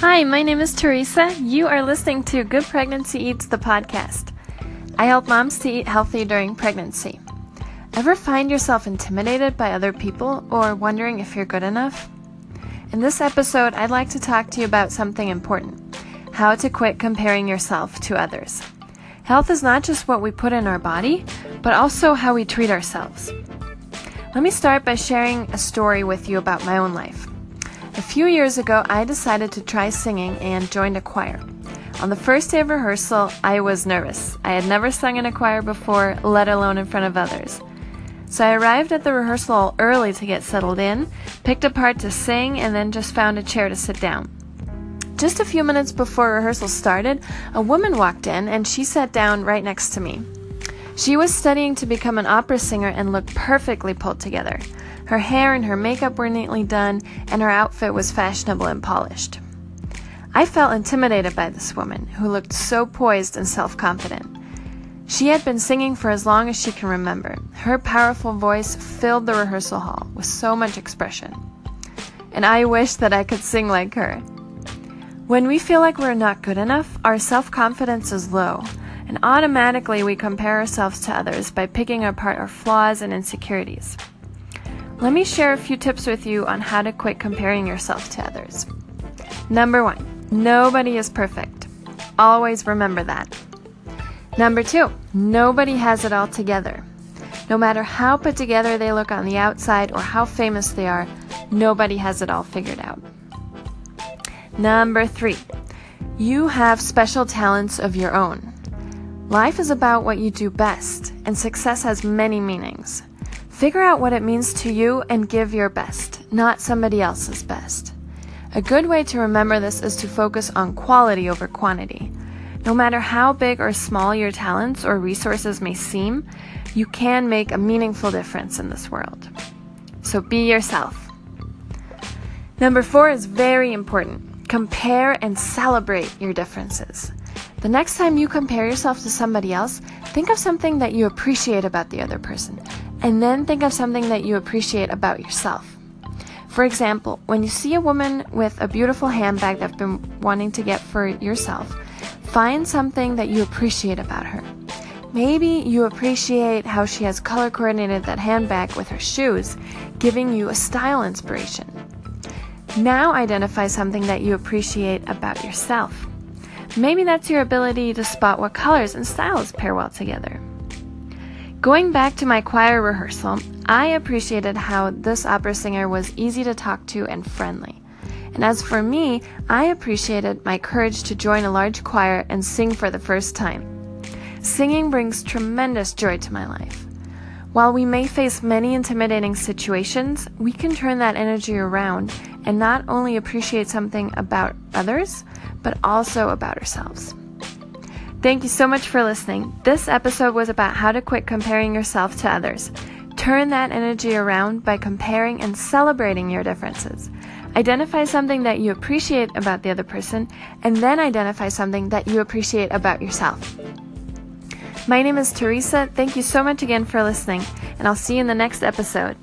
Hi, my name is Teresa. You are listening to Good Pregnancy Eats, the podcast. I help moms to eat healthy during pregnancy. Ever find yourself intimidated by other people or wondering if you're good enough? In this episode, I'd like to talk to you about something important how to quit comparing yourself to others. Health is not just what we put in our body, but also how we treat ourselves. Let me start by sharing a story with you about my own life. A few years ago, I decided to try singing and joined a choir. On the first day of rehearsal, I was nervous. I had never sung in a choir before, let alone in front of others. So I arrived at the rehearsal early to get settled in, picked a part to sing, and then just found a chair to sit down. Just a few minutes before rehearsal started, a woman walked in and she sat down right next to me. She was studying to become an opera singer and looked perfectly pulled together. Her hair and her makeup were neatly done, and her outfit was fashionable and polished. I felt intimidated by this woman, who looked so poised and self confident. She had been singing for as long as she can remember. Her powerful voice filled the rehearsal hall with so much expression. And I wish that I could sing like her. When we feel like we're not good enough, our self confidence is low, and automatically we compare ourselves to others by picking apart our flaws and insecurities. Let me share a few tips with you on how to quit comparing yourself to others. Number one, nobody is perfect. Always remember that. Number two, nobody has it all together. No matter how put together they look on the outside or how famous they are, nobody has it all figured out. Number three, you have special talents of your own. Life is about what you do best, and success has many meanings. Figure out what it means to you and give your best, not somebody else's best. A good way to remember this is to focus on quality over quantity. No matter how big or small your talents or resources may seem, you can make a meaningful difference in this world. So be yourself. Number four is very important. Compare and celebrate your differences. The next time you compare yourself to somebody else, think of something that you appreciate about the other person and then think of something that you appreciate about yourself. For example, when you see a woman with a beautiful handbag that you've been wanting to get for yourself, find something that you appreciate about her. Maybe you appreciate how she has color coordinated that handbag with her shoes, giving you a style inspiration. Now identify something that you appreciate about yourself. Maybe that's your ability to spot what colors and styles pair well together. Going back to my choir rehearsal, I appreciated how this opera singer was easy to talk to and friendly. And as for me, I appreciated my courage to join a large choir and sing for the first time. Singing brings tremendous joy to my life. While we may face many intimidating situations, we can turn that energy around and not only appreciate something about others, but also about ourselves. Thank you so much for listening. This episode was about how to quit comparing yourself to others. Turn that energy around by comparing and celebrating your differences. Identify something that you appreciate about the other person, and then identify something that you appreciate about yourself. My name is Teresa. Thank you so much again for listening, and I'll see you in the next episode.